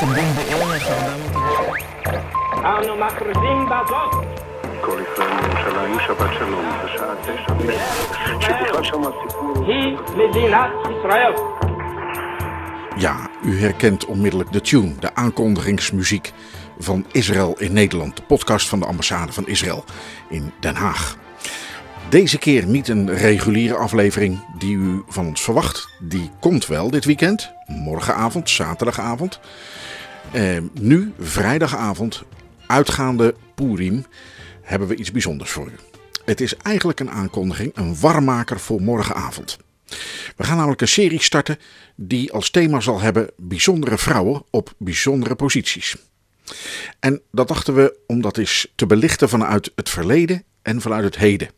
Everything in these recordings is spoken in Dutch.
te de eeuwen אנו מכריזים בזאת כל ישראל מירושלים, שבת שלום, בשעה תשע שבכלל שם הסיפור... היא מדינת ישראל. Ja, u herkent onmiddellijk de tune, de aankondigingsmuziek van Israël in Nederland. De podcast van de ambassade van Israël in Den Haag. Deze keer niet een reguliere aflevering die u van ons verwacht. Die komt wel dit weekend, morgenavond, zaterdagavond. Eh, nu, vrijdagavond, uitgaande Purim, hebben we iets bijzonders voor u. Het is eigenlijk een aankondiging, een warmmaker voor morgenavond. We gaan namelijk een serie starten die als thema zal hebben bijzondere vrouwen op bijzondere posities. En dat dachten we om dat eens te belichten vanuit het verleden en vanuit het heden.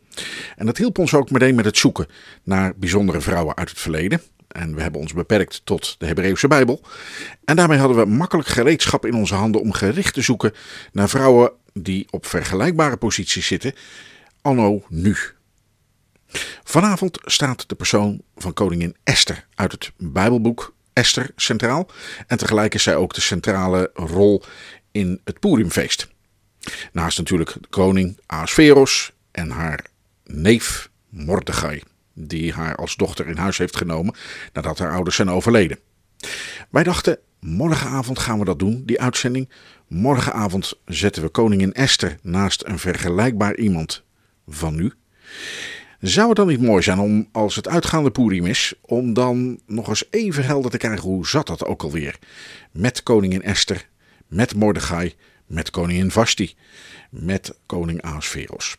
En dat hielp ons ook meteen met het zoeken naar bijzondere vrouwen uit het verleden. En we hebben ons beperkt tot de Hebreeuwse Bijbel. En daarmee hadden we makkelijk gereedschap in onze handen om gericht te zoeken naar vrouwen die op vergelijkbare posities zitten, anno nu. Vanavond staat de persoon van koningin Esther uit het Bijbelboek Esther centraal. En tegelijk is zij ook de centrale rol in het Purimfeest. Naast natuurlijk de koning Ahasveros en haar neef Mordechai, die haar als dochter in huis heeft genomen nadat haar ouders zijn overleden. Wij dachten, morgenavond gaan we dat doen, die uitzending. Morgenavond zetten we koningin Esther naast een vergelijkbaar iemand van nu. Zou het dan niet mooi zijn om, als het uitgaande Purim is, om dan nog eens even helder te krijgen hoe zat dat ook alweer? Met koningin Esther, met Mordechai, met koningin Vasti, met koning Ahasveros.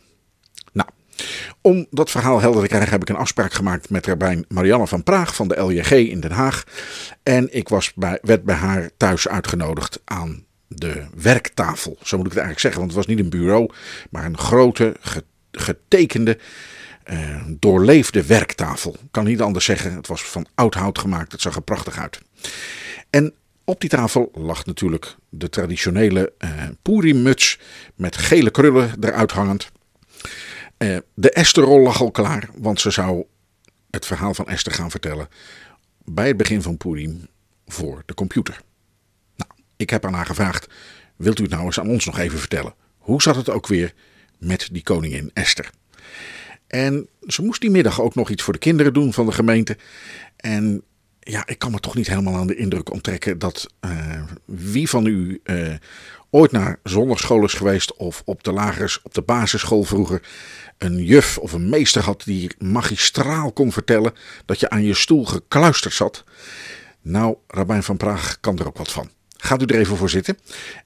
Om dat verhaal helder te krijgen heb ik een afspraak gemaakt met rabbijn Marianne van Praag van de LJG in Den Haag. En ik was bij, werd bij haar thuis uitgenodigd aan de werktafel. Zo moet ik het eigenlijk zeggen, want het was niet een bureau, maar een grote, getekende, uh, doorleefde werktafel. Ik kan niet anders zeggen, het was van oud hout gemaakt, het zag er prachtig uit. En op die tafel lag natuurlijk de traditionele uh, Purim-muts met gele krullen eruit hangend. Uh, de Esterrol lag al klaar, want ze zou het verhaal van Esther gaan vertellen bij het begin van Purim voor de computer. Nou, ik heb aan haar gevraagd: wilt u het nou eens aan ons nog even vertellen? Hoe zat het ook weer met die koningin Esther? En ze moest die middag ook nog iets voor de kinderen doen van de gemeente. En ja, ik kan me toch niet helemaal aan de indruk onttrekken dat uh, wie van u uh, ooit naar zondagschool is geweest of op de lagers, op de basisschool vroeger een juf of een meester had die magistraal kon vertellen dat je aan je stoel gekluisterd zat. Nou, Rabijn van Praag kan er ook wat van. Gaat u er even voor zitten.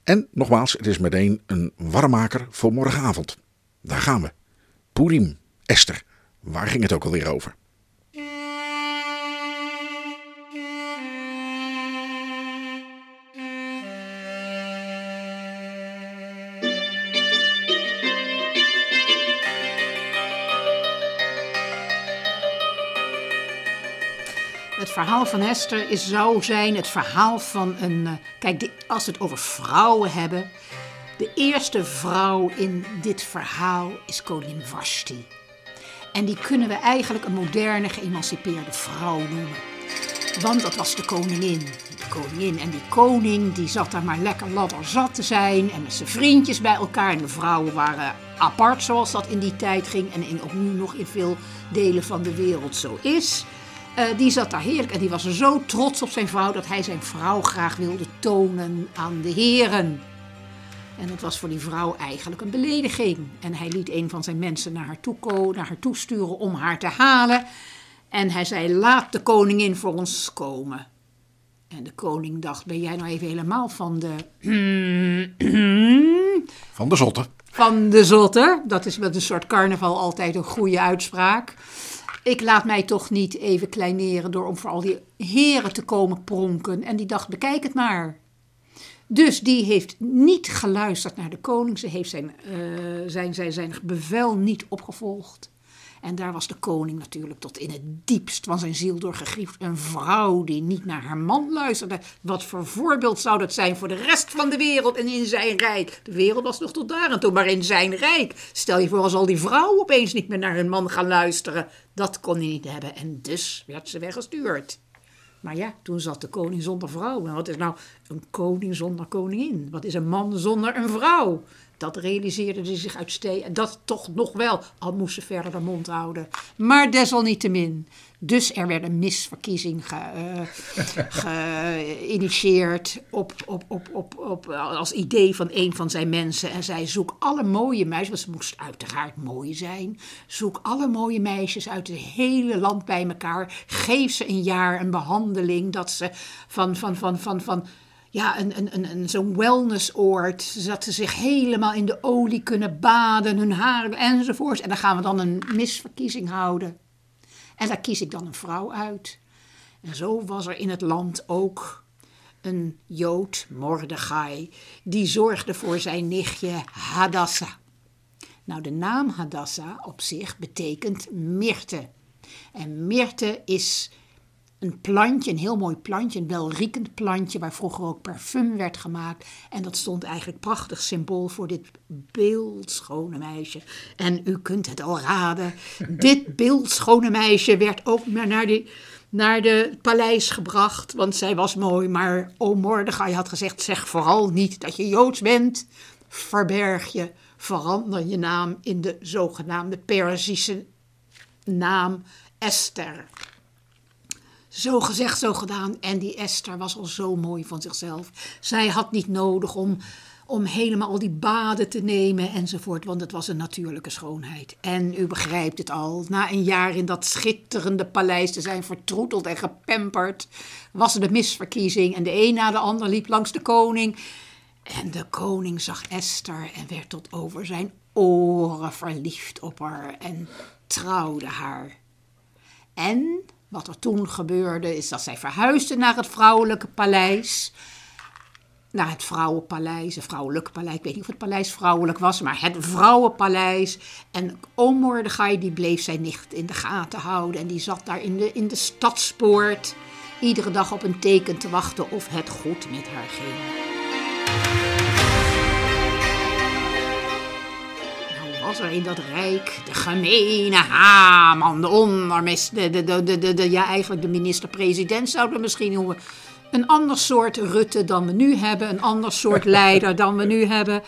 En nogmaals, het is meteen een warmmaker voor morgenavond. Daar gaan we. Purim, Esther. Waar ging het ook alweer over? Verhaal van Esther is, zou zijn het verhaal van een. Uh, kijk, als we het over vrouwen hebben. De eerste vrouw in dit verhaal is koningin Vashti. En die kunnen we eigenlijk een moderne, geëmancipeerde vrouw noemen. Want dat was de koningin. De koningin en die koning die zat daar maar lekker ladder zat te zijn. En met zijn vriendjes bij elkaar. En de vrouwen waren apart zoals dat in die tijd ging. En in, ook nu nog in veel delen van de wereld zo is. Uh, die zat daar heerlijk en die was zo trots op zijn vrouw dat hij zijn vrouw graag wilde tonen aan de heren. En dat was voor die vrouw eigenlijk een belediging. En hij liet een van zijn mensen naar haar toe, komen, naar haar toe sturen om haar te halen. En hij zei: Laat de koningin voor ons komen. En de koning dacht: Ben jij nou even helemaal van de. Van de zotte. Van de zotte. Dat is met een soort carnaval altijd een goede uitspraak ik laat mij toch niet even kleineren door om voor al die heren te komen pronken. En die dacht, bekijk het maar. Dus die heeft niet geluisterd naar de koning. Ze heeft zijn, zijn, zijn, zijn bevel niet opgevolgd. En daar was de koning natuurlijk tot in het diepst van zijn ziel door gegriefd. Een vrouw die niet naar haar man luisterde. Wat voor voorbeeld zou dat zijn voor de rest van de wereld en in zijn rijk? De wereld was nog tot daar en toe, maar in zijn rijk. Stel je voor als al die vrouwen opeens niet meer naar hun man gaan luisteren. Dat kon hij niet hebben en dus werd ze weggestuurd. Maar ja, toen zat de koning zonder vrouw. En wat is nou een koning zonder koningin? Wat is een man zonder een vrouw? Dat realiseerde hij zich uitstekend. En dat toch nog wel, al moest ze verder de mond houden. Maar desalniettemin. Dus er werd een misverkiezing ge- eh, geïnitieerd op, op, op, op, op, als idee van een van zijn mensen. En zij zoek alle mooie meisjes, want ze moest uiteraard mooi zijn. Zoek alle mooie meisjes uit het hele land bij elkaar. Geef ze een jaar een behandeling dat ze van, van, van, van, van ja, een, een, een, een, zo'n wellnessoord, zodat ze zich helemaal in de olie kunnen baden, hun haren enzovoorts. En dan gaan we dan een misverkiezing houden. En daar kies ik dan een vrouw uit. En zo was er in het land ook een Jood, Mordechai, die zorgde voor zijn nichtje Hadassah. Nou, de naam Hadassah op zich betekent mirte. En mirte is een plantje, een heel mooi plantje, een welriekend plantje waar vroeger ook parfum werd gemaakt. En dat stond eigenlijk prachtig symbool voor dit beeldschone meisje. En u kunt het al raden, dit beeldschone meisje werd ook naar die naar de paleis gebracht, want zij was mooi. Maar O Mordechai had gezegd, zeg vooral niet dat je Joods bent. Verberg je, verander je naam in de zogenaamde Perzische naam Esther. Zo gezegd, zo gedaan. En die Esther was al zo mooi van zichzelf. Zij had niet nodig om, om helemaal al die baden te nemen enzovoort, want het was een natuurlijke schoonheid. En u begrijpt het al, na een jaar in dat schitterende paleis te zijn vertroeteld en gepamperd, was er de misverkiezing en de een na de ander liep langs de koning. En de koning zag Esther en werd tot over zijn oren verliefd op haar en trouwde haar. En wat er toen gebeurde is dat zij verhuisde naar het vrouwelijke paleis. Naar het vrouwenpaleis, het vrouwelijke paleis. Ik weet niet of het paleis vrouwelijk was, maar het vrouwenpaleis. En oom die bleef zijn nicht in de gaten houden. En die zat daar in de, in de stadspoort. Iedere dag op een teken te wachten of het goed met haar ging. Was er in dat rijk de gemene Haman, de ondermis, de, de, de, de, de, ja, eigenlijk de minister-president zouden we misschien noemen. Een ander soort Rutte dan we nu hebben, een ander soort leider dan we nu hebben.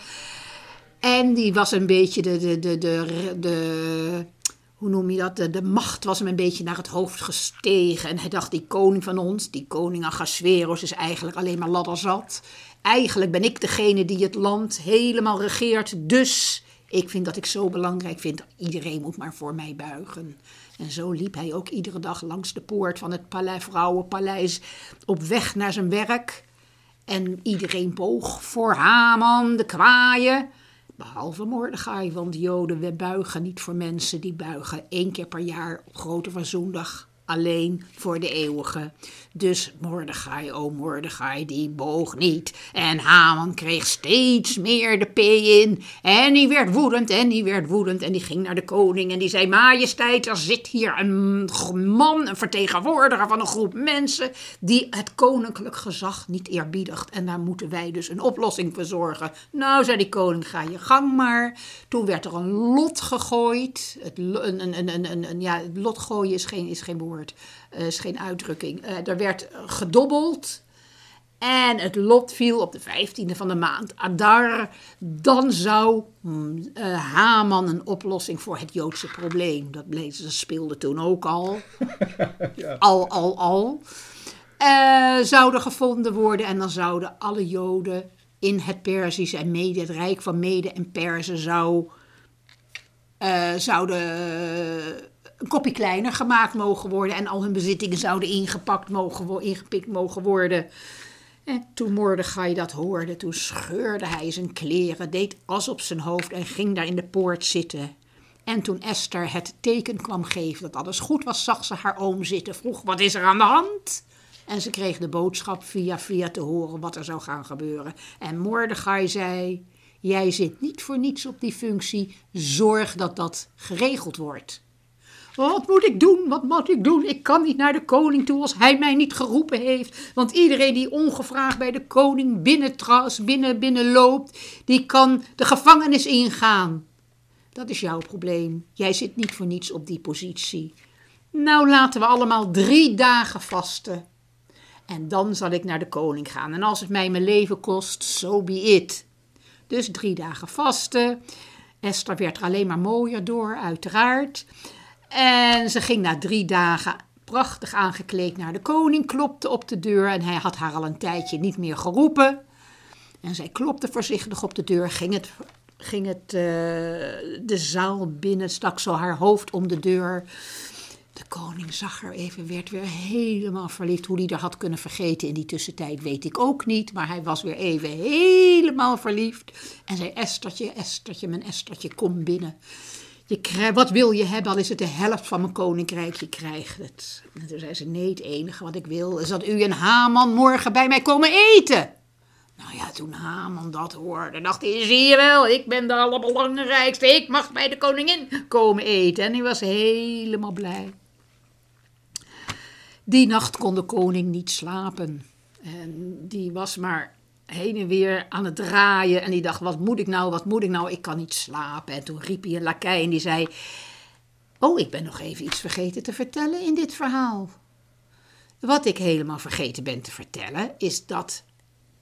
En die was een beetje de, de, de, de, de hoe noem je dat? De, de, macht was hem een beetje naar het hoofd gestegen. En hij dacht, die koning van ons, die koning Ahasveros, is eigenlijk alleen maar ladderzat. Eigenlijk ben ik degene die het land helemaal regeert, dus ik vind dat ik zo belangrijk vind. Iedereen moet maar voor mij buigen. En zo liep hij ook iedere dag langs de poort van het paleis, Vrouwenpaleis op weg naar zijn werk. En iedereen boog voor Haman, de kwaaie. Behalve Mordechai, want Joden we buigen niet voor mensen. Die buigen één keer per jaar op Grote Verzoendag alleen voor de eeuwige. Dus Mordechai, oh Mordechai, die boog niet. En Haman kreeg steeds meer de P in. En die werd woedend en die werd woedend. En die ging naar de koning en die zei... Majesteit, er zit hier een man, een vertegenwoordiger van een groep mensen... die het koninklijk gezag niet eerbiedigt. En daar moeten wij dus een oplossing voor zorgen. Nou, zei die koning, ga je gang maar. Toen werd er een lot gegooid. Het, een, een, een, een, ja, lot gooien is geen, is geen woord. Uh, is geen uitdrukking. Uh, er werd gedobbeld. En het lot viel op de 15e van de maand Adar. Dan zou uh, Haman een oplossing voor het Joodse probleem. Dat, bleef, dat speelde toen ook al. ja. Al, al, al. zouden gevonden worden. En dan zouden alle Joden in het Perzische en Mede, het Rijk van Mede en Perzen zou, zouden een kopje kleiner gemaakt mogen worden en al hun bezittingen zouden ingepakt mogen, ingepikt mogen worden. En toen Mordechai dat hoorde, toen scheurde hij zijn kleren, deed as op zijn hoofd en ging daar in de poort zitten. En toen Esther het teken kwam geven dat alles goed was, zag ze haar oom zitten, vroeg wat is er aan de hand? En ze kreeg de boodschap via via te horen wat er zou gaan gebeuren. En Mordechai zei, jij zit niet voor niets op die functie, zorg dat dat geregeld wordt. Wat moet ik doen? Wat moet ik doen? Ik kan niet naar de koning toe als hij mij niet geroepen heeft. Want iedereen die ongevraagd bij de koning binnentras, binnen, binnenloopt, die kan de gevangenis ingaan. Dat is jouw probleem. Jij zit niet voor niets op die positie. Nou, laten we allemaal drie dagen vasten. En dan zal ik naar de koning gaan. En als het mij mijn leven kost, so be it. Dus drie dagen vasten. Esther werd er alleen maar mooier door, uiteraard. En ze ging na drie dagen prachtig aangekleed naar de koning, klopte op de deur en hij had haar al een tijdje niet meer geroepen. En zij klopte voorzichtig op de deur, ging het, ging het uh, de zaal binnen, stak zo haar hoofd om de deur. De koning zag er even, werd weer helemaal verliefd. Hoe hij er had kunnen vergeten in die tussentijd weet ik ook niet. Maar hij was weer even helemaal verliefd. En zei, Estertje, Estertje, mijn Estertje, kom binnen. Je krijgt, wat wil je hebben, al is het de helft van mijn koninkrijk, je krijgt het. En toen zei ze, nee, het enige wat ik wil is dat u en Haman morgen bij mij komen eten. Nou ja, toen Haman dat hoorde, dacht hij, zie je wel, ik ben de allerbelangrijkste. Ik mag bij de koningin komen eten. En hij was helemaal blij. Die nacht kon de koning niet slapen. En die was maar heen en weer aan het draaien. En die dacht, wat moet ik nou, wat moet ik nou? Ik kan niet slapen. En toen riep hij een lakij en die zei... Oh, ik ben nog even iets vergeten te vertellen in dit verhaal. Wat ik helemaal vergeten ben te vertellen, is dat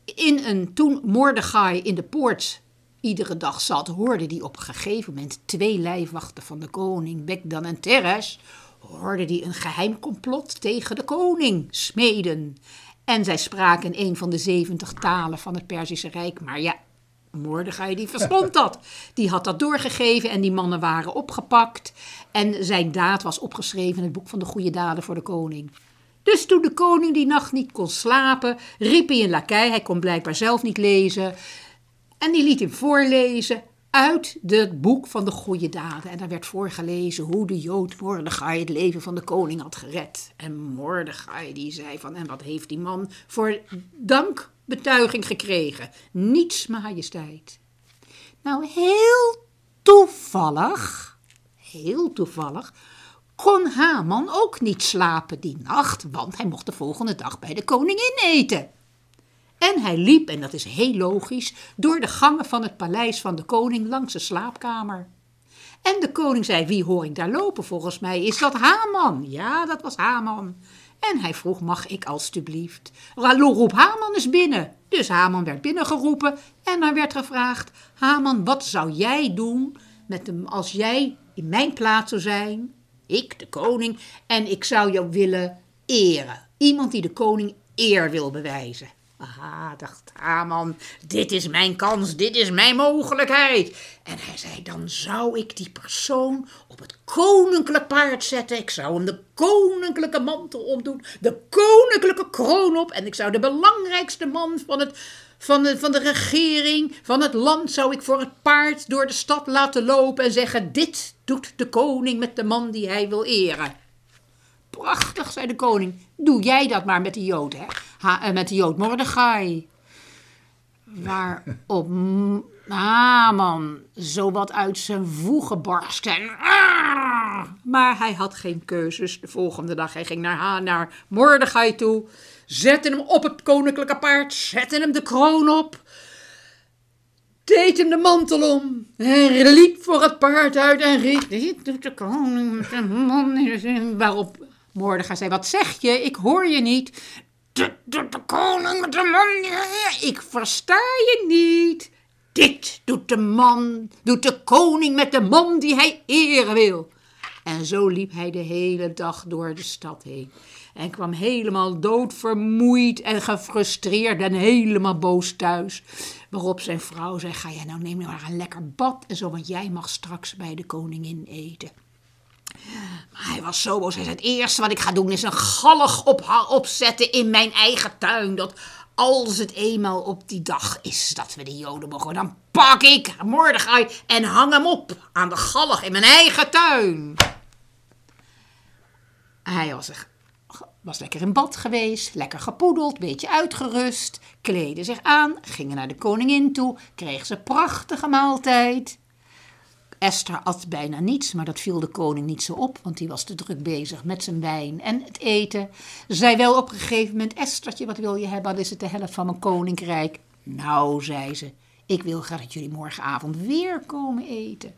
in een, toen Mordechai in de poort iedere dag zat, hoorde die op een gegeven moment twee lijfwachten van de koning, Bekdan en Teresh, hoorde die een geheim complot tegen de koning smeden. En zij spraken in een van de zeventig talen van het Perzische Rijk. Maar ja, Mordechai die verstond dat. Die had dat doorgegeven en die mannen waren opgepakt. En zijn daad was opgeschreven in het boek van de goede daden voor de koning. Dus toen de koning die nacht niet kon slapen, riep hij een lakij. Hij kon blijkbaar zelf niet lezen. En die liet hem voorlezen uit het boek van de goede daden. En daar werd voorgelezen hoe de Jood Mordechai het leven van de koning had gered. En Mordechai die zei van, en wat heeft die man voor dankbetuiging gekregen? Niets, majesteit. Nou, heel toevallig, heel toevallig, kon Haman ook niet slapen die nacht, want hij mocht de volgende dag bij de koningin eten. En hij liep, en dat is heel logisch, door de gangen van het paleis van de koning langs de slaapkamer. En de koning zei: Wie hoor ik daar lopen? Volgens mij is dat Haman. Ja, dat was Haman. En hij vroeg: Mag ik alstublieft? Hallo, roep Haman eens binnen. Dus Haman werd binnengeroepen en dan werd gevraagd: Haman, wat zou jij doen met hem als jij in mijn plaats zou zijn? Ik, de koning, en ik zou jou willen eren. Iemand die de koning eer wil bewijzen. Aha, dacht Haman, dit is mijn kans, dit is mijn mogelijkheid. En hij zei, dan zou ik die persoon op het koninklijk paard zetten. Ik zou hem de koninklijke mantel omdoen, de koninklijke kroon op. En ik zou de belangrijkste man van, het, van, de, van de regering, van het land, zou ik voor het paard door de stad laten lopen en zeggen, dit doet de koning met de man die hij wil eren. Prachtig, zei de koning. Doe jij dat maar met de Jood, hè? Eh, met de Jood Mordechai. Waarop Haman zowat uit zijn voegen barst. En, maar hij had geen keuzes. De volgende dag hij ging naar, naar Mordechai toe. Zette hem op het koninklijke paard. Zette hem de kroon op. Deed hem de mantel om. En liep voor het paard uit en riep... Dit doet de koning met de man. Waarop Mordechai zei, wat zeg je? Ik hoor je niet. De, de, de koning de man. Ik versta je niet. Dit doet de man, doet de koning met de man die hij eren wil. En zo liep hij de hele dag door de stad heen. En kwam helemaal doodvermoeid en gefrustreerd en helemaal boos thuis. Waarop zijn vrouw zei: Ga jij nou, neem nou maar een lekker bad en zo, want jij mag straks bij de koningin eten. Maar hij was zo boos. Hij zei: Het eerste wat ik ga doen is een galg op, opzetten in mijn eigen tuin. Dat als het eenmaal op die dag is dat we de Joden mogen, dan pak ik Mordechai en hang hem op aan de galg in mijn eigen tuin. Hij was, was lekker in bad geweest, lekker gepoedeld, beetje uitgerust, kleedde zich aan, gingen naar de koningin toe, kreeg ze prachtige maaltijd. Esther at bijna niets, maar dat viel de koning niet zo op, want die was te druk bezig met zijn wijn en het eten. Zei wel op een gegeven moment, Esthertje, wat wil je hebben? Dan is het de helft van mijn koninkrijk. Nou, zei ze, ik wil graag dat jullie morgenavond weer komen eten.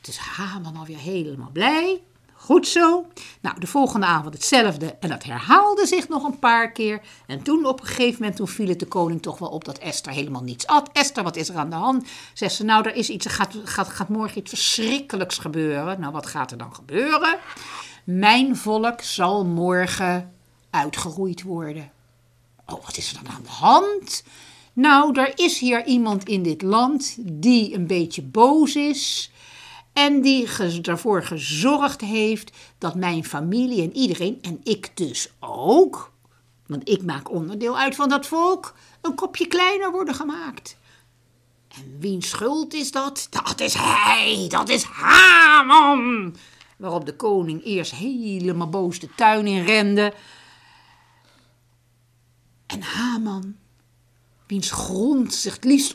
Dus Haman alweer helemaal blij. Goed zo. Nou, de volgende avond hetzelfde. En dat herhaalde zich nog een paar keer. En toen op een gegeven moment viel het de koning toch wel op dat Esther helemaal niets at. Esther, wat is er aan de hand? Zegt ze, nou, er is iets, er gaat, gaat, gaat morgen iets verschrikkelijks gebeuren. Nou, wat gaat er dan gebeuren? Mijn volk zal morgen uitgeroeid worden. Oh, wat is er dan aan de hand? Nou, er is hier iemand in dit land die een beetje boos is. En die ervoor gezorgd heeft dat mijn familie en iedereen, en ik dus ook, want ik maak onderdeel uit van dat volk, een kopje kleiner worden gemaakt. En wiens schuld is dat? Dat is hij, dat is Haman. Waarop de koning eerst helemaal boos de tuin in rende. En Haman wiens grond zich het liefst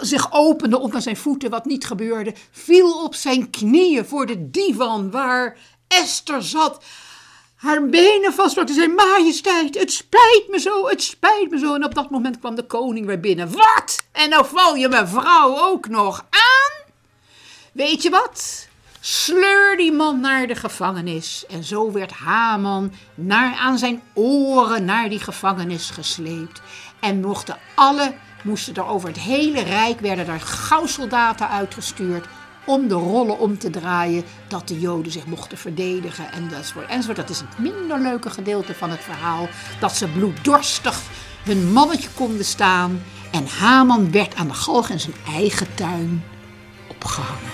zich opende onder zijn voeten, wat niet gebeurde, viel op zijn knieën voor de divan waar Esther zat. Haar benen vastzwakte zijn majesteit, het spijt me zo, het spijt me zo. En op dat moment kwam de koning weer binnen. Wat? En nou val je mijn vrouw ook nog aan? Weet je wat? Sleur die man naar de gevangenis. En zo werd Haman naar, aan zijn oren naar die gevangenis gesleept. En mochten alle, moesten er over het hele rijk, werden er gauwsoldaten uitgestuurd om de rollen om te draaien, dat de Joden zich mochten verdedigen en enzovoort, enzovoort. Dat is het minder leuke gedeelte van het verhaal, dat ze bloeddorstig hun mannetje konden staan en Haman werd aan de galg in zijn eigen tuin opgehangen.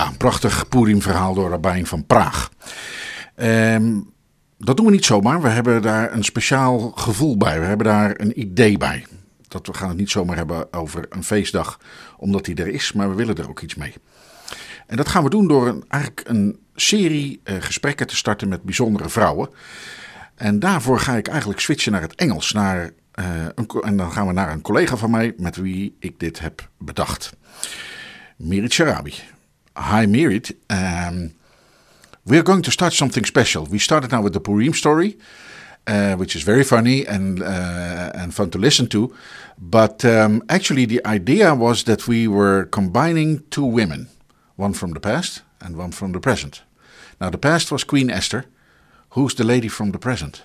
Ja, een prachtig Purim-verhaal door Rabijn van Praag. Ehm, dat doen we niet zomaar. We hebben daar een speciaal gevoel bij. We hebben daar een idee bij. Dat we gaan het niet zomaar hebben over een feestdag omdat die er is, maar we willen er ook iets mee. En dat gaan we doen door eigenlijk een serie uh, gesprekken te starten met bijzondere vrouwen. En daarvoor ga ik eigenlijk switchen naar het Engels. Naar, uh, een, en dan gaan we naar een collega van mij met wie ik dit heb bedacht. Mirit Sharabi. Hi Mirit. Um, we're going to start something special. We started now with the Purim story. Uh, which is very funny and uh, and fun to listen to. But um, actually, the idea was that we were combining two women, one from the past and one from the present. Now, the past was Queen Esther. Who's the lady from the present?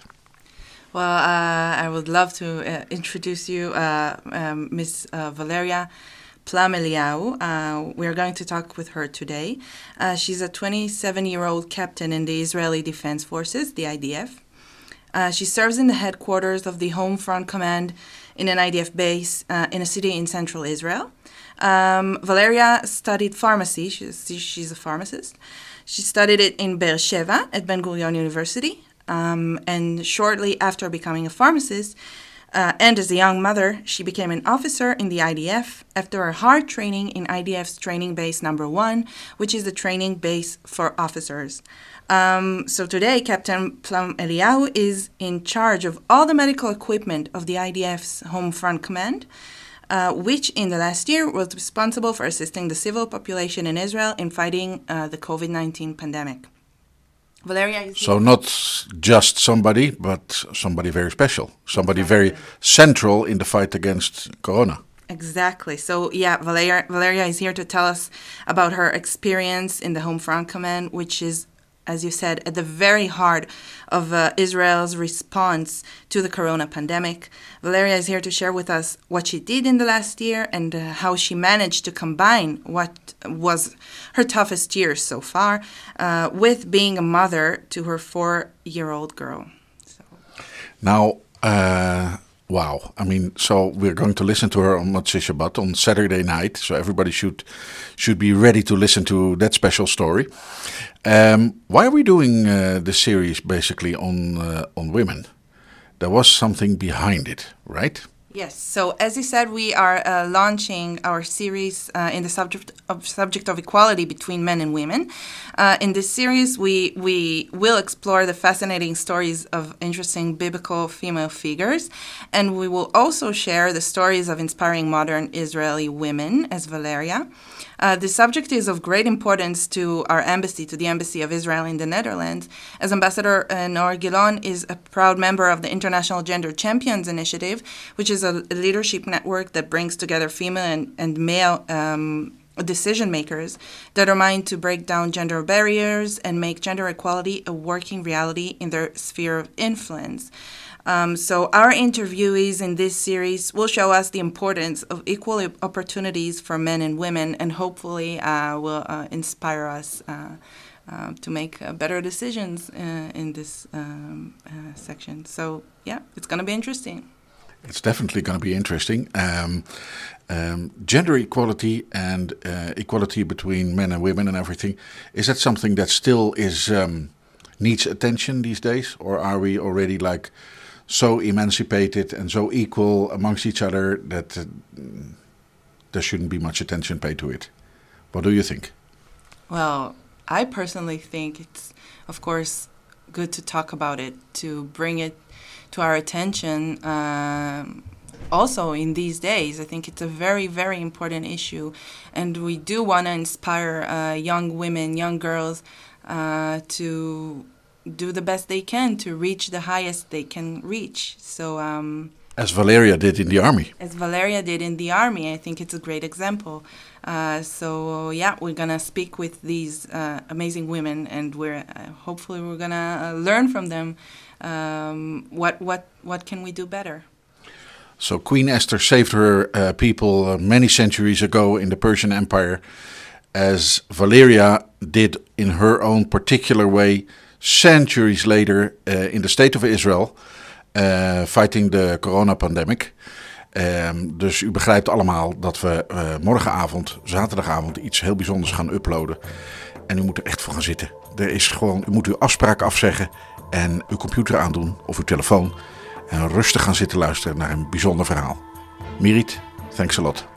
Well, uh, I would love to uh, introduce you, uh, um, Miss uh, Valeria Plameliau. Uh, we're going to talk with her today. Uh, she's a 27 year old captain in the Israeli Defense Forces, the IDF. Uh, she serves in the headquarters of the Home Front Command in an IDF base uh, in a city in central Israel. Um, Valeria studied pharmacy. She's, she's a pharmacist. She studied it in Beersheba at Ben Gurion University. Um, and shortly after becoming a pharmacist, uh, and as a young mother, she became an officer in the IDF after a hard training in IDF's training base number one, which is the training base for officers. Um, so today, Captain Plum Eliyahu is in charge of all the medical equipment of the IDF's Home Front Command. Uh, which in the last year was responsible for assisting the civil population in Israel in fighting uh, the COVID 19 pandemic. Valeria So, not just somebody, but somebody very special, somebody exactly. very central in the fight against Corona. Exactly. So, yeah, Valeria, Valeria is here to tell us about her experience in the Home Front Command, which is as you said, at the very heart of uh, Israel's response to the corona pandemic. Valeria is here to share with us what she did in the last year and uh, how she managed to combine what was her toughest year so far uh, with being a mother to her four year old girl. So. Now, uh, Wow. I mean, so we're going to listen to her on Motzei Shabbat on Saturday night. So everybody should should be ready to listen to that special story. Um, why are we doing uh, the series basically on uh, on women? There was something behind it, right? Yes. So as you said, we are uh, launching our series uh, in the subject of subject of equality between men and women. Uh, in this series, we we will explore the fascinating stories of interesting biblical female figures, and we will also share the stories of inspiring modern Israeli women, as Valeria. Uh, the subject is of great importance to our embassy, to the Embassy of Israel in the Netherlands, as Ambassador uh, Noor Gilon is a proud member of the International Gender Champions Initiative, which is a leadership network that brings together female and, and male um, decision makers that are determined to break down gender barriers and make gender equality a working reality in their sphere of influence. Um, so, our interviewees in this series will show us the importance of equal opportunities for men and women and hopefully uh, will uh, inspire us uh, uh to make uh, better decisions uh, in this um, section. So, yeah, it's going to be interesting. It's definitely going to be interesting. Um, um, gender equality and equality between men and women and everything is that something that still is um, needs attention these days, or are we already like so emancipated and so equal amongst each other that uh, there shouldn't be much attention paid to it. What do you think? Well, I personally think it's, of course, good to talk about it, to bring it to our attention. Um, also, in these days, I think it's a very, very important issue, and we do want to inspire uh, young women, young girls, uh, to do the best they can to reach the highest they can reach. So, um, as Valeria did in the army. As Valeria did in the army, I think it's a great example. Uh, so yeah, we're gonna speak with these uh, amazing women, and we're uh, hopefully we're gonna uh, learn from them. Um, what what what can we do better? So Queen Esther saved her uh, people uh, many centuries ago in the Persian Empire, as Valeria did in her own particular way centuries later uh, in the state of Israel, fighting the corona pandemic. Um, dus u begrijpt allemaal dat we uh, morgenavond, zaterdagavond, iets heel bijzonders gaan uploaden. En u moet er echt voor gaan zitten. Er is gewoon, u moet uw afspraak afzeggen en uw computer aandoen of uw telefoon. En rustig gaan zitten luisteren naar een bijzonder verhaal. Mirit, thanks a lot.